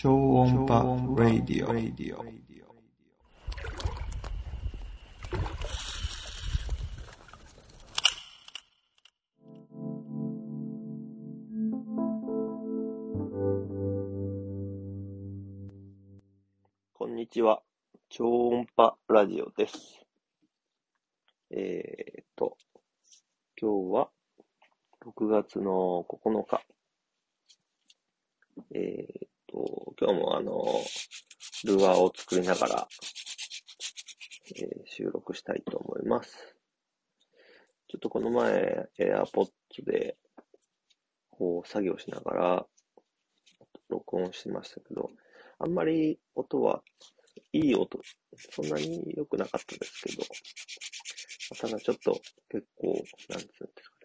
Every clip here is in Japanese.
超音波ラディオ。こんにちは。超音波ラジオです。えーと、今日は6月の9日。えーと、今日もあの、ルアーを作りながら、えー収録したいと思います。ちょっとこの前、AirPods で、こう、作業しながら、録音してましたけど、あんまり音は、いい音、そんなに良くなかったですけど、ただちょっと結構、なんつうんですか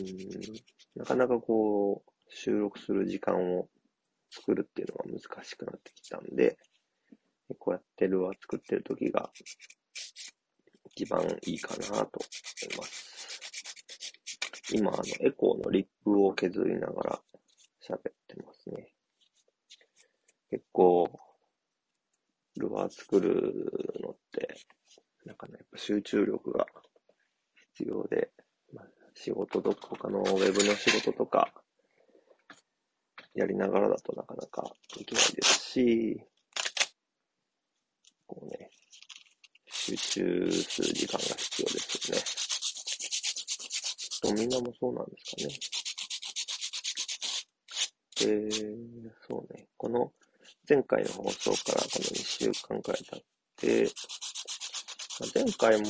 ね。うん、なかなかこう、収録する時間を作るっていうのが難しくなってきたんで、こうやってルアー作ってる時が一番いいかなと思います。今、あの、エコーのリップを削りながら喋ってますね。結構、ルアー作るのって、なんかね、やっぱ集中力が必要で、まあ、仕事とか、他のウェブの仕事とか、やりながらだとなかなかできないですし、こうね、集中する時間が必要ですよね。とみんなもそうなんですかね。えー、そうね。この前回の放送からこの2週間くらい経って、まあ前回も、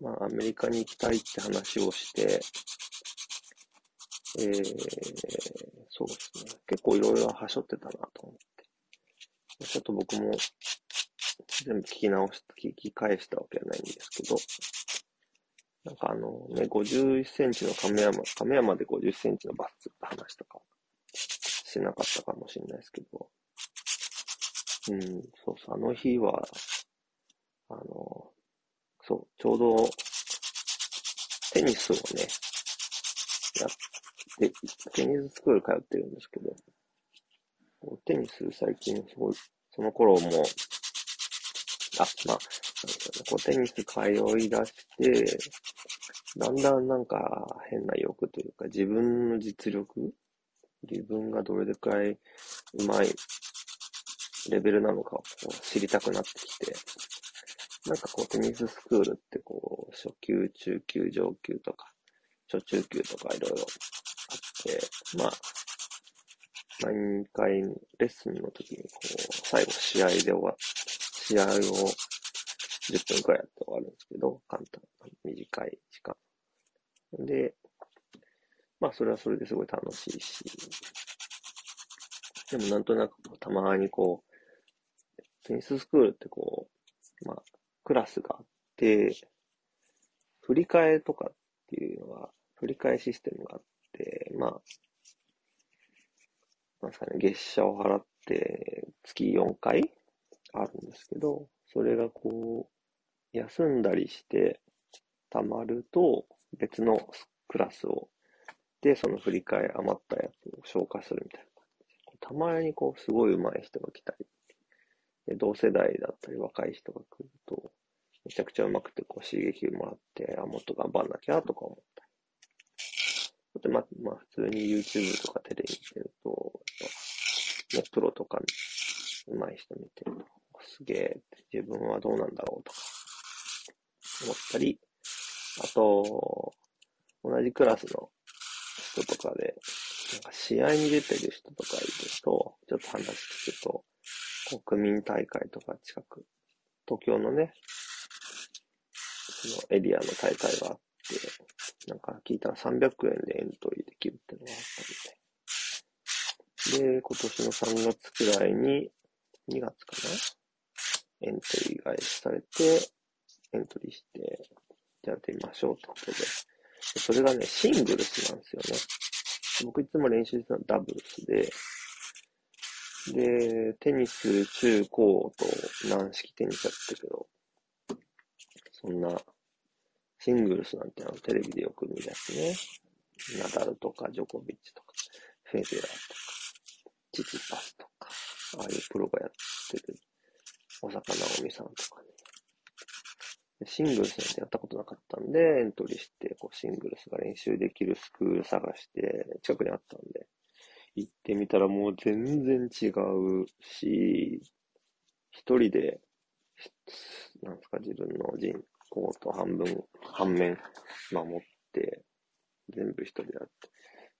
まあ、アメリカに行きたいって話をして、えー、そうですね。結構いろいろはしょってたなと思って。ちょっと僕も全部聞き直し、聞き返したわけじゃないんですけど、なんかあのね、51センチの亀山、亀山で50センチのバスって話とかしなかったかもしれないですけど、うん、そうそう、あの日は、あの、そう、ちょうど、テニスをね、やって、テニススクール通ってるんですけど、テニス最近すごい、その頃も、あ、まあ、なん、こうテニス通い出して、だんだんなんか変な欲というか、自分の実力自分がどれくらい上手いレベルなのかを知りたくなってきて、なんかこうテニススクールってこう、初級、中級、上級とか、初中級とかいろいろあって、まあ、毎回レッスンの時にこう、最後試合で終わ、試合を10分くらいやって終わるんですけど、簡単、短い時間。で、まあそれはそれですごい楽しいし、でもなんとなくたまにこう、テニススクールってこう、まあ、クラスがあって、振り替えとかっていうのが、振り替えシステムがあっ、まあ、なんですかね、月謝を払って月4回あるんですけど、それがこう、休んだりして溜まると別のクラスを、で、その振り替え余ったやつを消化するみたいな感じ。たまにこう、すごい上手い人が来たり、で同世代だったり若い人が来ると、めちゃくちゃ上手くてこう刺激もらって、あ、もっと頑張んなきゃとか思ったり。で、まあ、まあ、普通に YouTube とかテレビ見てると、やっぱね、プロとか上手い人見てると、すげえって自分はどうなんだろうとか思ったり、あと、同じクラスの人とかで、なんか試合に出てる人とかいると、ちょっと話聞くと、国民大会とか近く、東京のね、そのエリアの大会があって、なんか聞いたら300円でエントリーできるっていうのがあったみたい。で、今年の3月くらいに、2月かな？エントリー返しされて、エントリーして、じゃあ出ましょうってことで。それがね、シングルスなんですよね。僕いつも練習してたのはダブルスで、で、テニス中高と軟式テニスやってたけど、そんな、シングルスなんてのテレビでよく見るやつね。ナダルとかジョコビッチとか、フェデラーとか。チチパスとか、ああいうプロがやってる、小坂直美さんとかね。シングルスなんてやったことなかったんで、エントリーして、こう、シングルスが練習できるスクール探して、近くにあったんで、行ってみたらもう全然違うし、一人で、なんですか、自分の人口と半分、半面守って、全部一人でやって、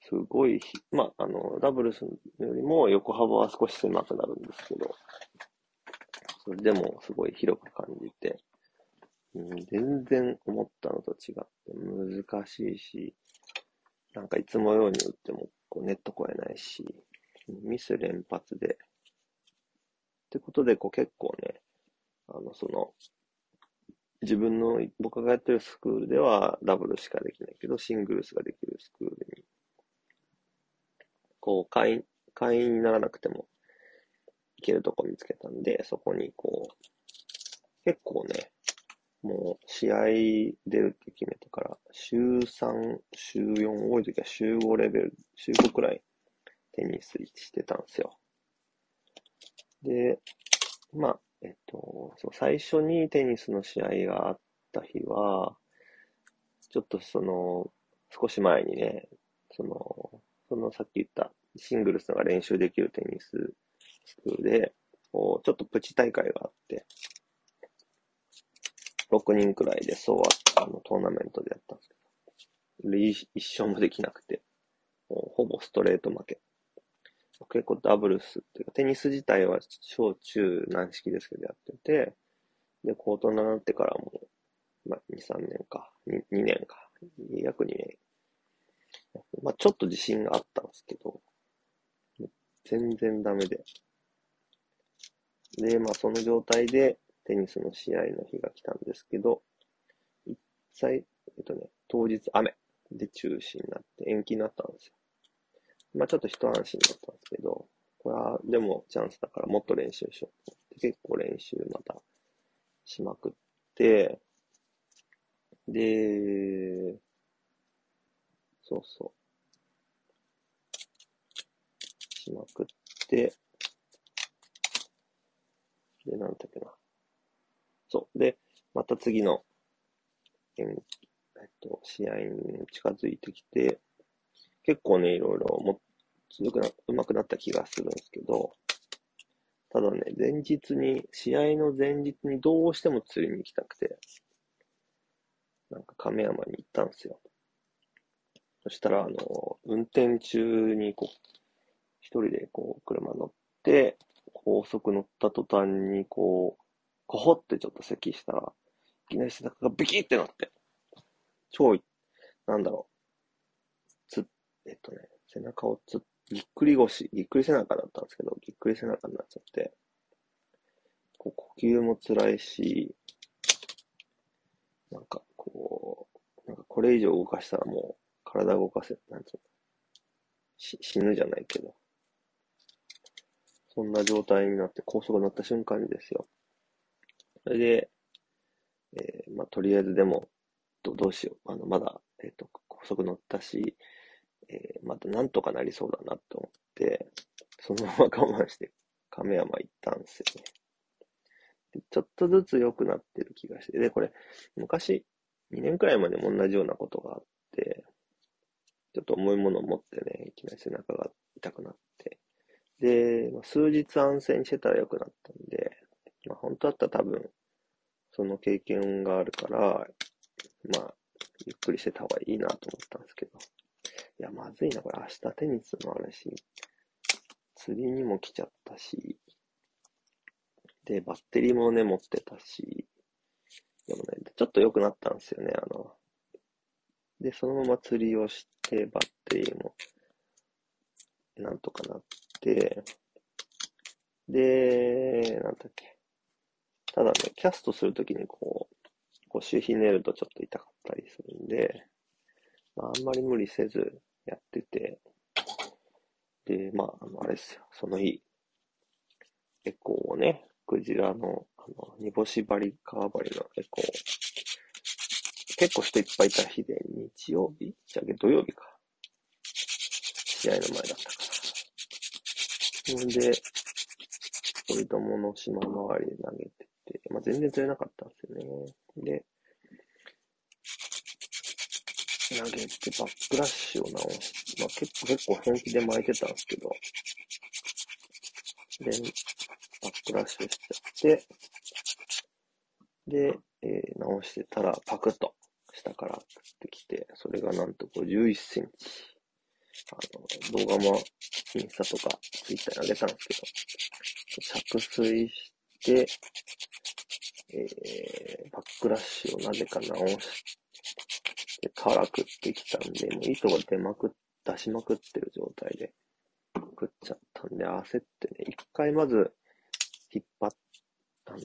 すごい、まあ、あの、ダブルスよりも横幅は少し狭くなるんですけど、それでもすごい広く感じて、うん、全然思ったのと違って難しいし、なんかいつもように打ってもこうネット越えないし、ミス連発で。ってことで、こう結構ね、あの、その、自分の、僕がやってるスクールではダブルしかできないけど、シングルスができるスクールに、こう、会員、会員にならなくてもいけるとこ見つけたんで、そこにこう、結構ね、もう試合出るって決めてから、週3、週4、多い時は週5レベル、週5くらいテニスしてたんですよ。で、まあ、えっと、そう最初にテニスの試合があった日は、ちょっとその、少し前にね、その、そのさっき言ったシングルスが練習できるテニススクールで、こうちょっとプチ大会があって、6人くらいでそうあのトーナメントでやったんですけど、一勝もできなくて、ほぼストレート負け。結構ダブルスっていうか、テニス自体は小中軟式ですけどやってて、で、高等になってからも、まあ、2、3年か、2, 2年か、約2年。まあ、ちょっと自信があったんですけど、全然ダメで。で、まあ、その状態で、テニスの試合の日が来たんですけど、一切、えっとね、当日雨で中止になって延期になったんですよ。まあちょっと一安心だっけど、これはでもチャンスだからもっと練習しようと思って結構練習またしまくって、で、そうそう。しまくって、で、なんだっけな。そう。で、また次の、えっと、試合に近づいてきて、結構ね、いろいろも、強くな、上手くなった気がするんですけど、ただね、前日に、試合の前日にどうしても釣りに行きたくて、なんか亀山に行ったんですよ。そしたら、あの、運転中に、こう、一人でこう、車乗って、高速乗った途端に、こう、こほってちょっと咳したら、いきなり背中がビキってなって、超、なんだろう、つ、えっとね、背中をつ、ぎっくり腰、ぎっくり背中だったんですけど、ぎっくり背中になっちゃって、こう呼吸も辛いし、なんかこう、なんかこれ以上動かしたらもう体動かせ、なんつうの、し死ぬじゃないけど、そんな状態になって高速乗った瞬間にですよ。それで、えー、まあ、とりあえずでも、どどうしよう。あの、まだ、えっ、ー、と、高速乗ったし、えー、またなんとかなりそうだなと思って、そのまま我慢して亀山行ったんですよね。ちょっとずつ良くなってる気がして、で、これ、昔、2年くらい前でも同じようなことがあって、ちょっと重いものを持ってね、いきなり背中が痛くなって、で、まあ、数日安静にしてたら良くなったんで、まあ、本当だったら多分、その経験があるから、まあ、ゆっくりしてた方がいいなと思ったんですけど。いや、まずいな、これ。明日テニスもあるし、釣りにも来ちゃったし、で、バッテリーもね、持ってたし、でもね、ちょっと良くなったんですよね、あの、で、そのまま釣りをして、バッテリーも、なんとかなって、で、なんだっけ。ただね、キャストするときにこう、腰ひねるとちょっと痛かったりするんで、まあ、あんまり無理せずやってて、で、まあ、あの、あれですよ、その日、エコーをね、クジラの、あの、煮干し針、川針のエコー、結構人いっぱいいた日で、日曜日？じゃあ土曜日か。試合の前だったかそれで、鳥友の島周りで投げてて、まあ、全然釣れなかったんですよね。で、投げてバックラッシュを直し、まあ、結構結構本気で巻いてたんですけど、で、バックラッシュしちゃって、で、えー、直してたらパクッと下からってきて、それがなんと51センチ。あの、動画もインスタとかツイッターに上げたんですけど、着水して、えー、バックラッシュをなぜか直してたら食ってきたんで、もう糸が出まくっ、出しまくってる状態で食っちゃったんで、焦ってね、一回まず引っ張っ、あの、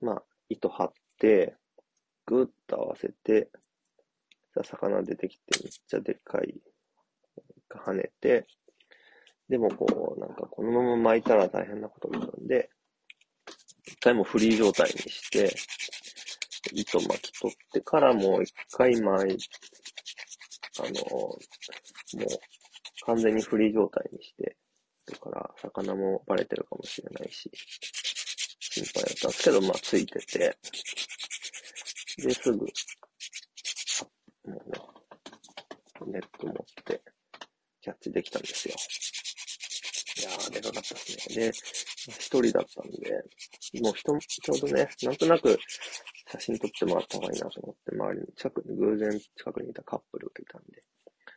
まあ、糸張って、ぐっと合わせて、さ、魚出てきてめっちゃでっかい、跳ねて、でもこう、なんかこのまま巻いたら大変なことになるんで、一回もフリー状態にして、糸巻き取ってからもう一回巻い、あの、もう完全にフリー状態にして、だから魚もバレてるかもしれないし、心配だったんですけど、まあついてて、で、すぐ、もうね、ネット持ってキャッチできたんですよ。いやー、でかかったですね。で、一人だったんで、もう人、ちょうどね、なんとなく写真撮ってもらった方がいいなと思って、周りに、近くに、偶然近くにいたカップルがいたんで、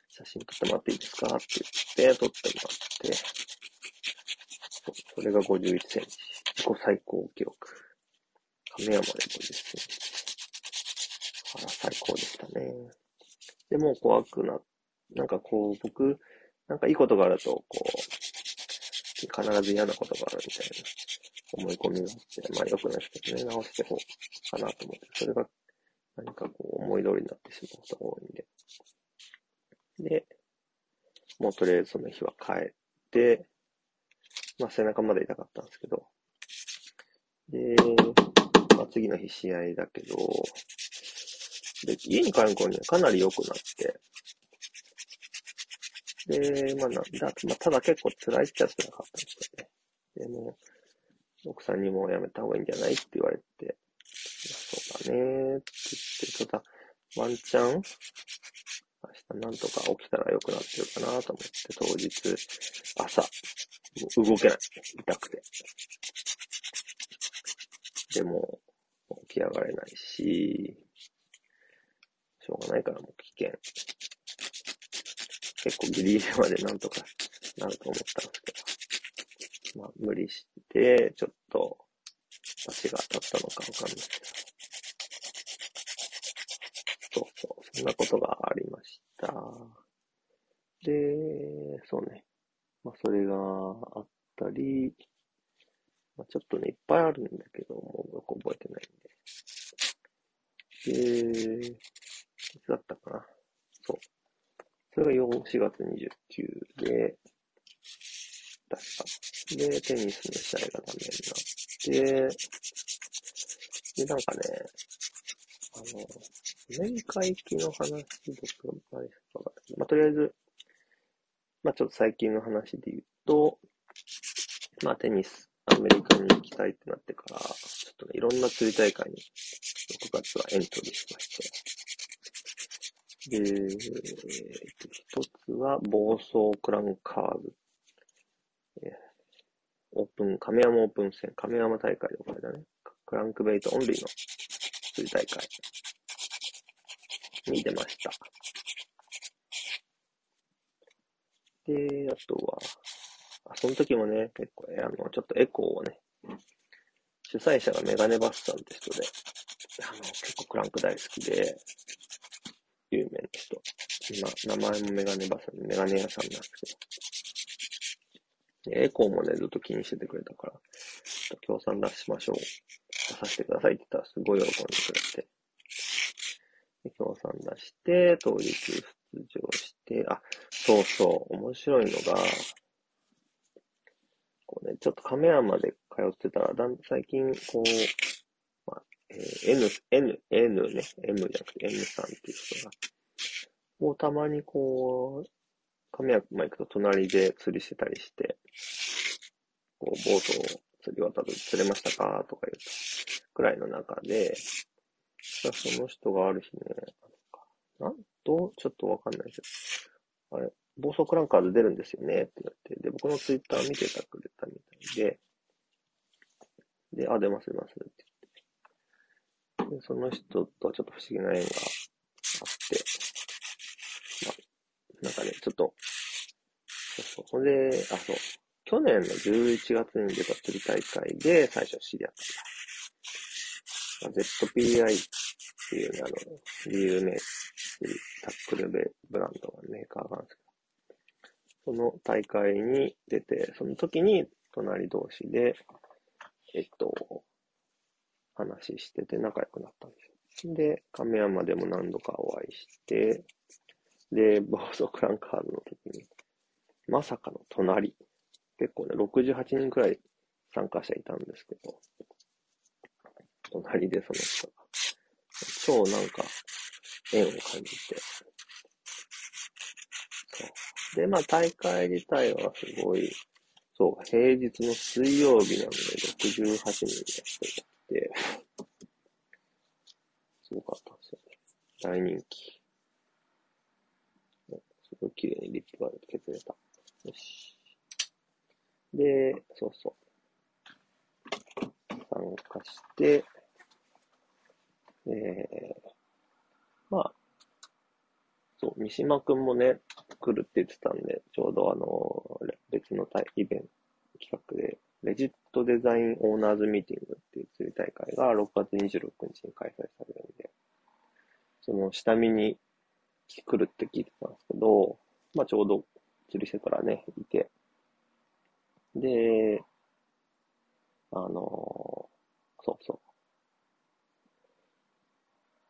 写真撮ってもらっていいですかって言って、撮ってもらって、そそれが51センチ。自己最高記録。亀山で50センチ。あら、最高でしたね。でも怖くな、なんかこう、僕、なんかいいことがあると、こう、必ず嫌なことがあるみたいな思い込みがあって、まあ良くないですけどね、直してこうかなと思って、それが何かこう思い通りになってしまうことが多いんで。で、もうとりあえずその日は帰って、まあ背中まで痛かったんですけど、で、まあ次の日試合だけど、で、家に帰る頃にはかなり良くなって、で、まあ、なんだ、まあ、ただ結構辛いっちゃ辛かったんですよね。でも、奥さんにもやめた方がいいんじゃないって言われて、そうだねーって言って、ただ、ワンチャン、明日なんとか起きたら良くなってるかなと思って、当日、朝、もう動けない。痛くて。でも、起き上がれないし、しょうがないからもう危険。結構ギリギリまでなんとかなると思ったんですけど。まあ無理して、ちょっと足が当たったのかわかんないけど。そうそう、そんなことがありました。で、そうね。まあそれがあったり、まあちょっとね、いっぱいあるんだけど、もうよく覚えてないんで。で、いつだったかな。そう。それが4、4月29で、確か。で、テニスの試合がダメになって、で、なんかね、あの、年会期の話とか、あれかまあ、とりあえず、まあ、ちょっと最近の話で言うと、まあ、テニス、アメリカに行きたいってなってから、ちょっとね、いろんな釣り大会に6月はエントリーしまして、で、えっと一つは、暴走クランカーズ。オープン、亀山オープン戦、亀山大会でこれだね。クランクベイトオンリーの釣り大会に出ました。で、あとは、あその時もね、結構、あの、ちょっとエコーをね、主催者がメガネバスさんって人で、あの、結構クランク大好きで、有名な人。今、名前もメガネバさん、メガネ屋さんなんですけど。エコーもね、ずっと気にしててくれたから、ちょっと協賛出しましょう。出させてくださいって言ったらすごい喜んでくれて。で協賛出して、当日出場して、あ、そうそう、面白いのが、こうね、ちょっと亀山で通ってたら、だん最近、こう、まあ、えー、N、N、N ね、M じゃなくて N さんっていう人が、もうたまにこう、亀山行くと隣で釣りしてたりして、こう、ボートを釣り渡る、釣れましたかとか言うと、くらいの中で、その人がある日ね、なんどうちょっとわかんないですあれ、暴走クランカーズ出るんですよねって言って、で、僕のツイッター見てたくれたみたいで、で、あ、出ます出ますって言って。で、その人とはちょっと不思議な縁があって、まあ、なんかね、ちょっと、そうそう。ほんで、あ、そう。去年の11月に出た釣り大会で最初知り合ったんだ。ZPI っていうね、あの、理由名、タックルベブランドのメーカーがあるんですけど、その大会に出て、その時に隣同士で、えっと、話してて仲良くなったんですよ。で、亀山でも何度かお会いして、で、暴走クランカーズの時に、まさかの隣。結構ね、68人くらい参加者いたんですけど、隣でその人が、超なんか、縁を感じて、そう。で、まあ大会自体はすごい、そう、平日の水曜日なんで68人やってて、すごかったんですよね。大人気。すごい綺麗にリップが削れた。よし。で、そうそう。参加して、えー、まあ、そう、三島くんもね、来るって言ってたんで、ちょうどあの、別のイベント企画で、レジットデザインオーナーズミーティングっていう釣り大会が6月26日に開催されるんで、その下見に来るって聞いてたんですけど、まあちょうど釣りしてたらね、いて、で、あのそうそう。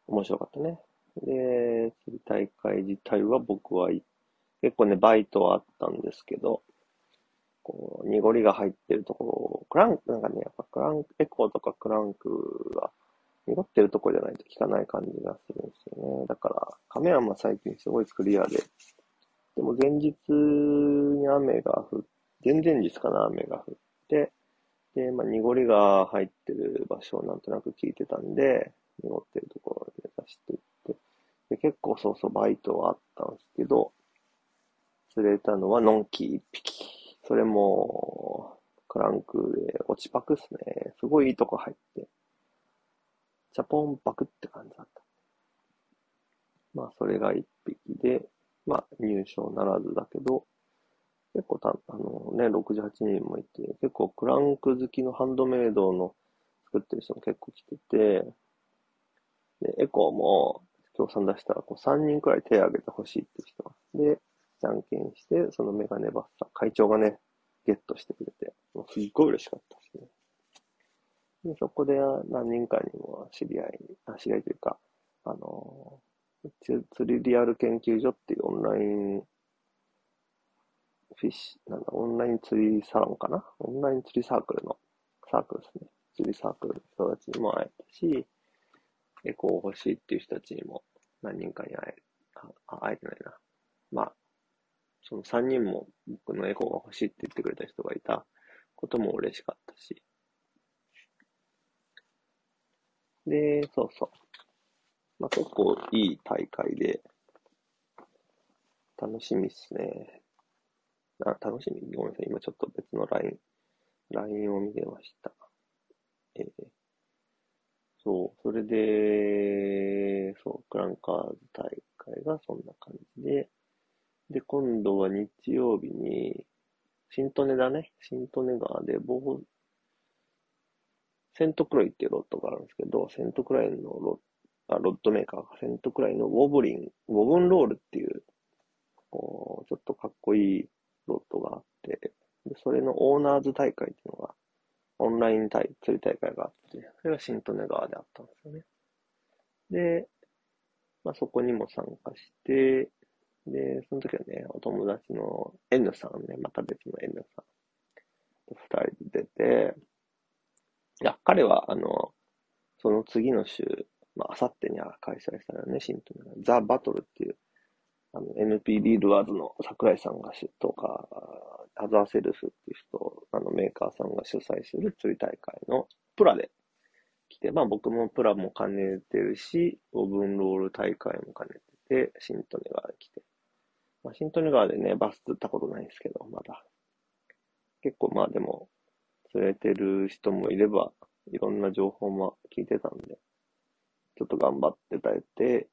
面白かったね。で、釣り大会自体は僕は結構ね、バイトはあったんですけど、こう、濁りが入ってるところ、クランク、なんかね、やっぱクランク、エコーとかクランクが濁ってるところじゃないと効かない感じがするんですよね。だから、亀山最近すごいクリアで、でも前日に雨が降っ前々日かな、雨が降って、で、まあ、濁りが入ってる場所をなんとなく聞いてたんで、濁ってるところを目指していって、で、結構そうそうバイトはあったんですけど、釣れたのはノンキー一匹。それも、クランクで落ちパクっすね。すごいいいとこ入って、チャポンパクって感じだった。まあ、それが一匹で、まあ、入賞ならずだけど、結構た、あのね、68人もいて、結構クランク好きのハンドメイドの作ってる人も結構来てて、で、エコーも協賛出したらこう3人くらい手を挙げてほしいって人が。で、じゃんけんして、そのメガネバッサー、会長がね、ゲットしてくれて、もうすっごい嬉しかったですね。で、そこで何人かにも知り合い、知り合いというか、あの、釣りリアル研究所っていうオンラインフィッシュ、なんだ、オンライン釣りサロンかな？オンライン釣りサークルの、サークルですね。釣りサークルの人たちにも会えたし、エコー欲しいっていう人たちにも何人かに会え、あ、会えてないな。まあ、その3人も僕のエコーが欲しいって言ってくれた人がいたことも嬉しかったし。で、そうそう。まあ結構いい大会で、楽しみっすね。あ、楽しみ？ごめんなさい。今ちょっと別の LINE、LINE を見てました。えー、そう、それで、そう、クランカーズ大会がそんな感じで、で、今度は日曜日に、新利根だね。新利根川で、ボー、セントクロイっていうロットがあるんですけど、セントクライのロッあロッドメーカーがセントクライのウォブリン、ウォブンロールっていう、こうちょっとかっこいいロットがあって、で、それのオーナーズ大会っていうのが、オンライン大釣り大会があって、それが新利根川であったんですよね。で、まあ、そこにも参加して、で、その時はね、お友達の N さんね、また別の N さん二人で出て、いや、彼は、あの、その次の週、まあ、あさってには開催されるね、新利根川ザ・バトルっていう、あの、NPD ルアーズの桜井さんがしとか、アザーセルスっていう人、あのメーカーさんが主催する釣り大会のプラで来て、まあ僕もプラも兼ねてるし、オーブンロール大会も兼ねてて、新利根川で来て。まあ新利根川でね、バス釣ったことないんですけど、まだ。結構まあでも、釣れてる人もいれば、いろんな情報も聞いてたんで、頑張ってたえて、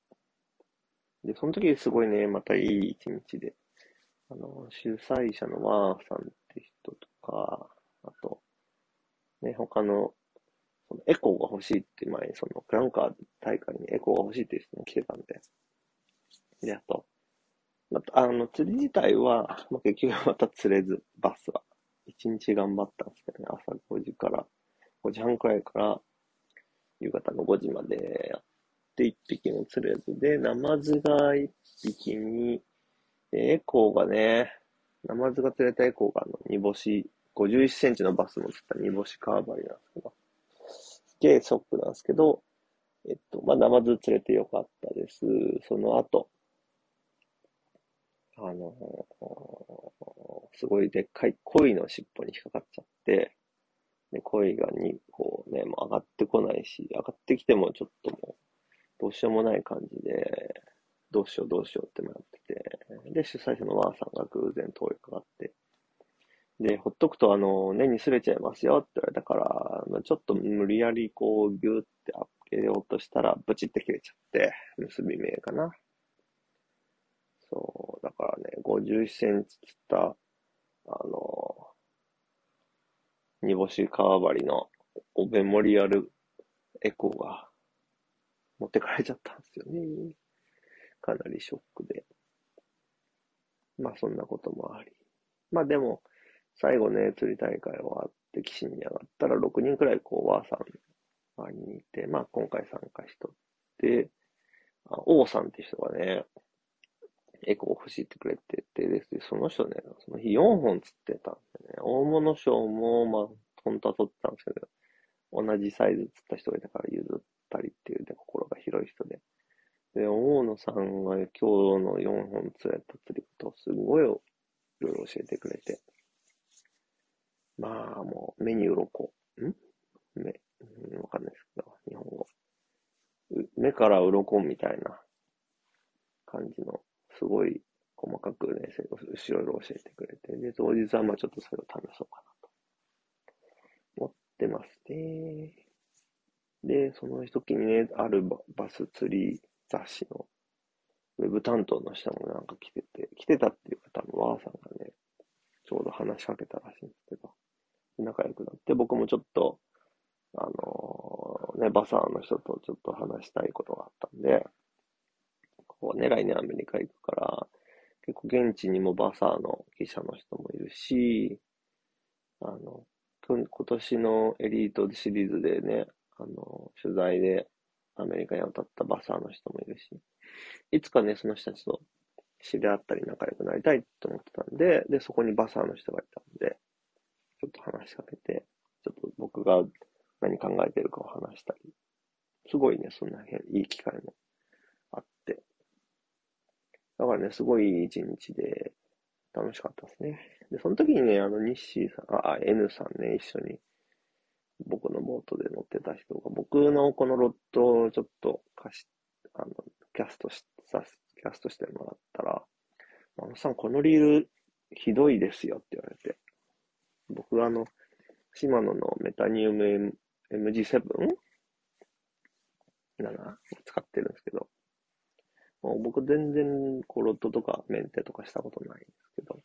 で、その時すごいね、またいい一日で、あの、主催者のワーさんって人とか、あと、ね、他の、そのエコーが欲しいって前に、そのクランカー大会にエコーが欲しいっていう人も来てたんで、で、あと、また、あの、釣り自体は、まあ、結局また釣れず、バスは。一日頑張ったんですけどね、朝5時から、5時半くらいから、夕方の5時までやっ釣れず。で、ナマズが一匹に、エコーがね、ナマズが釣れたエコーがあの、煮干し、51センチのバスも釣った。煮干しカーバリなんですけど、すげえショックなんですけど、えっと、まあ、ナマズ釣れてよかったです。その後、あのすごいでっかい鯉の尻尾に引っかかっちゃって、で、鯉がに、こうね、もう上がってこないし、上がってきてもちょっともう、どうしようもない感じで、どうしようどうしようって迷ってて、で、主催者のワーさんが偶然通りかかって、で、ほっとくと、あの、根にすれちゃいますよって言われたから、ちょっと無理やりこう、ギューって開けようとしたら、ブチって切れちゃって、結び目かな。そう、だからね、51センチつった、あの、煮干し川張りのおメモリアルエコーが持ってかれちゃったんですよね。かなりショックで。まあそんなこともあり。まあでも、最後ね、釣り大会終わって岸に上がったら6人くらいこう、ワーさん周りにいて、まあ今回参加しとって、あ王さんって人がね、エコー欲しいってくれてて、で、その人ね、その日4本釣ってたんでね、大物賞も、まあ、本当は取ってたんですけど、同じサイズ釣った人がいたから譲ったりっていうね、心が広い人で。で、大野さんが今日の4本釣れた釣りことをすごいいろいろ教えてくれて。まあ、もう、目に鱗。ん？目、うんわかんないですけど、日本語。目から鱗みたいな感じのすごい細かくね、いろいろ教えてくれて、で、当日はまあちょっとそれを試そうかなと思ってますね。で、その時にね、あるバス釣り雑誌のウェブ担当の人もなんか来てて、来てたっていうか多分ワーさんがね、ちょうど話しかけたらしいんですけど、仲良くなって、僕もちょっと、あのー、ね、バサーの人とちょっと話したいことがあったんで、こうね、来年アメリカ行くから、結構現地にもバサーの記者の人もいるし、あの、今年のエリートシリーズでね、あの、取材でアメリカに渡ったバサーの人もいるし、いつかね、その人たちと知り合ったり仲良くなりたいと思ってたんで、で、そこにバサーの人がいたんで、ちょっと話しかけて、ちょっと僕が何考えてるかを話したり、すごいね、そんな辺、いい機会もあって。だからね、すごい一日で楽しかったですね。で、その時にね、あの、ニッシーさん、あ、N さんね、一緒に僕のボートで乗ってた人が、僕のこのロットをちょっと貸し、あの、キャストし、さ、キャストしてもらったら、あのさん、このリールひどいですよって言われて、僕はあの、シマノのメタニウム MG7? なな使ってるんですけど、僕全然コロットとかメンテとかしたことないんですけど、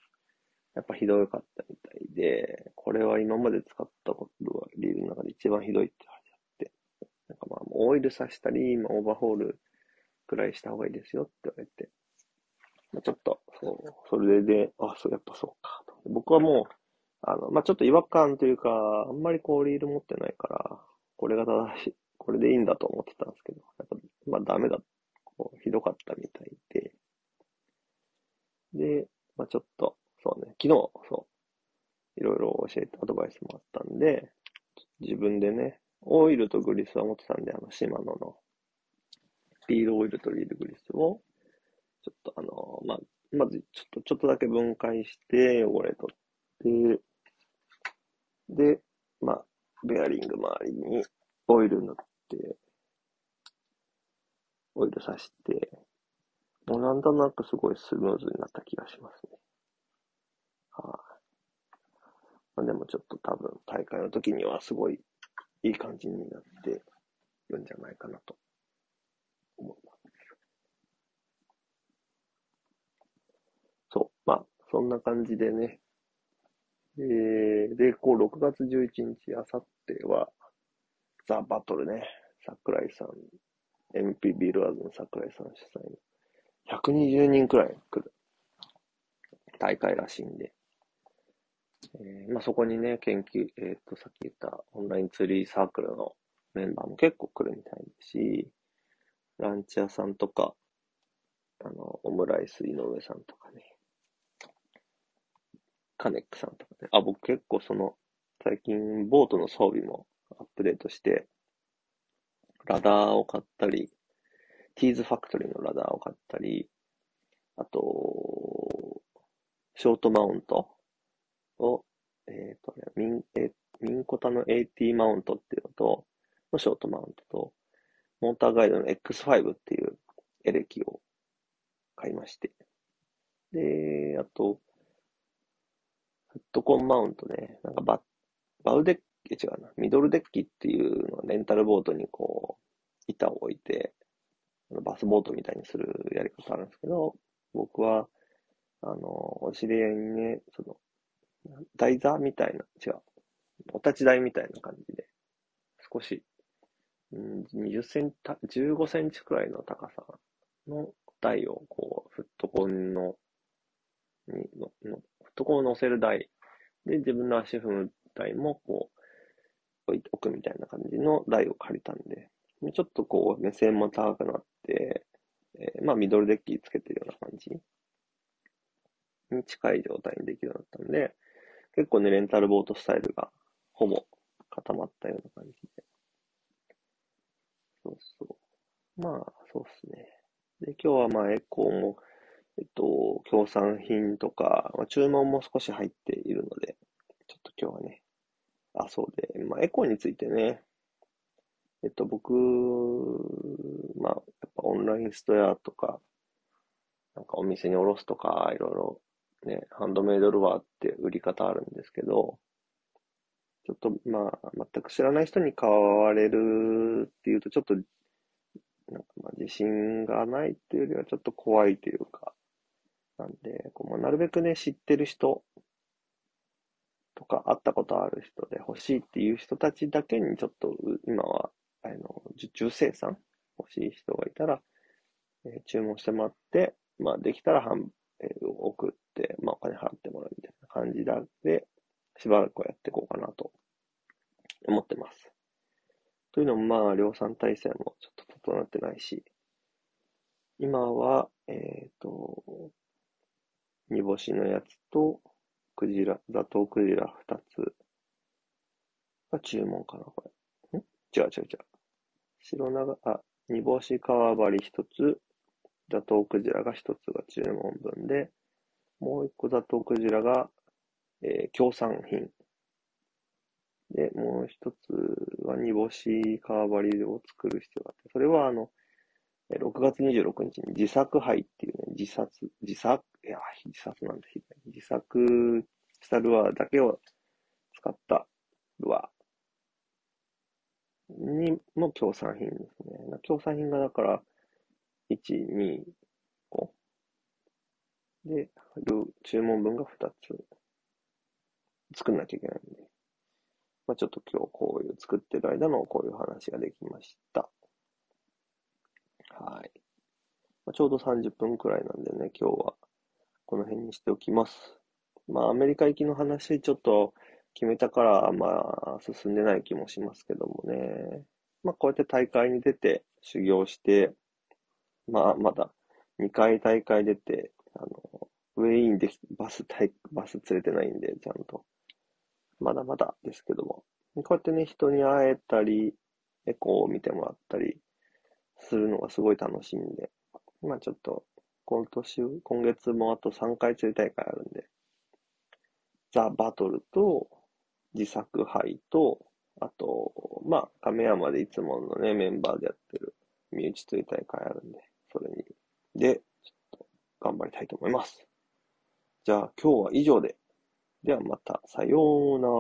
やっぱひどかったみたいで、これは今まで使ったことはリールの中で一番ひどいって言われちゃって、なんかまあオイルさしたり、まあ、オーバーホールくらいした方がいいですよって言われて、まあ、ちょっと、そう、それで、あ、そう、やっぱそうか。僕はもう、あの、まあ、ちょっと違和感というか、あんまりこうリール持ってないから、これが正しい、これでいいんだと思ってたんですけど、やっぱ、まあダメだっこうひどかったみたいで、で、まあちょっと、そうね、昨日、そう、いろいろ教えてアドバイスもあったんで、自分でね、オイルとグリスは持ってたんで、あの、シマノの、ビールオイルとリールグリスを、ちょっとあの、まあ、まずちょっと、ちょっとだけ分解して汚れ取って、で、まあ、ベアリング周りにオイル塗って、オイルさして、もうなんとなくすごいスムーズになった気がしますね。はい、まあ、でもちょっと多分大会の時にはすごいいい感じになっているんじゃないかなと思います。そう。まあ、そんな感じでね。えー、で、こう、6月11日、あさっては、ザ・バトルね。桜井さん、MP ビルアーズの桜井さん主催の、120人くらい来る大会らしいんで、えー、まあそこにね、研究、えっ、と、さっき言ったオンラインツリーサークルのメンバーも結構来るみたいですし、ランチ屋さんとか、あの、オムライス井上さんとかね、カネックさんとかね。あ、僕結構その、最近ボートの装備もアップデートして、ラダーを買ったり、ティーズファクトリーのラダーを買ったり、あと、ショートマウントを、えっ、ー、とね、ミン、えミンコタの AT マウントっていうのと、のショートマウントと、モーターガイドの X5 っていうエレキを買いまして。で、あと、フットコンマウントね、なんかババウデッキ、違うな、ミドルデッキっていうのはレンタルボートにこう、板を置いて、バスボートみたいにするやり方あるんですけど、僕は、あの、お知り合いにね、その、台座みたいな、違う、お立ち台みたいな感じで、少し、うん、20センチ、15センチくらいの高さの台を、こう、フットコンの、にののフットコンを乗せる台。で、自分の足踏む台も、こうう、置くみたいな感じの台を借りたんで、ちょっとこう、目線も高くなって、えー、まあ、ミドルデッキつけてるような感じに近い状態にできるようになったんで、結構ね、レンタルボートスタイルがほぼ固まったような感じで。そうそう。まあ、そうっすね。で、今日はまあ、エコーも、えっと、協賛品とか、まあ、注文も少し入っているので、ちょっと今日はね、あ、そうで、まあ、エコーについてね、えっと、僕、まあ、やっぱオンラインストアとか、なんかお店におろすとか、いろいろね、ハンドメイドルアーって売り方あるんですけど、ちょっとまあ、全く知らない人に買われるっていうと、ちょっと、なんかまあ自信がないっていうよりはちょっと怖いというか、なんで、こうまあ、なるべくね、知ってる人とか、会ったことある人で欲しいっていう人たちだけにちょっと今は、あの、受注生産欲しい人がいたら、えー、注文してもらって、まあ、できたら半、えー、送って、まあ、お金払ってもらうみたいな感じで、しばらくはやっていこうかなと思ってます。というのも、まあ、量産体制もちょっと整ってないし、今は、えっ、ー、と、煮干しのやつと、クジラ、ザトウクジラ二つが注文かな、これ。ん？違う違う違う。白長、あ、煮干し皮張り一つ、ザトウクジラが一つが注文分で、もう一個ザトウクジラが、えー、協賛品。で、もう一つは煮干し皮張りを作る必要があって、それはあの、6月26日に自作杯っていうね、自殺、自作、いや、自殺なんだ、自作したルアーだけを使ったルアーにも協賛品ですね。協賛品がだから、1、2、5。で、注文分が2つ作んなきゃいけないんで。まあちょっと今日こういう作ってる間のこういう話ができました。はい。まあ、ちょうど30分くらいなんでね、今日はこの辺にしておきます。まあアメリカ行きの話ちょっと決めたから、まあ進んでない気もしますけどもね。まあこうやって大会に出て修行して、まあまだ2回大会出て、あの、ウェインでバス、バス連れてないんで、ちゃんと。まだまだですけども。こうやってね、人に会えたり、エコーを見てもらったりするのがすごい楽しいんで、まあちょっと今年、今月もあと3回釣り大会あるんで、ザ・バトルと、自作杯と、あと、まあ、亀山でいつものね、メンバーでやってる身内釣り大会あるんで、それに、で、ちょっと頑張りたいと思います。じゃあ今日は以上で。ではまた、さようなら。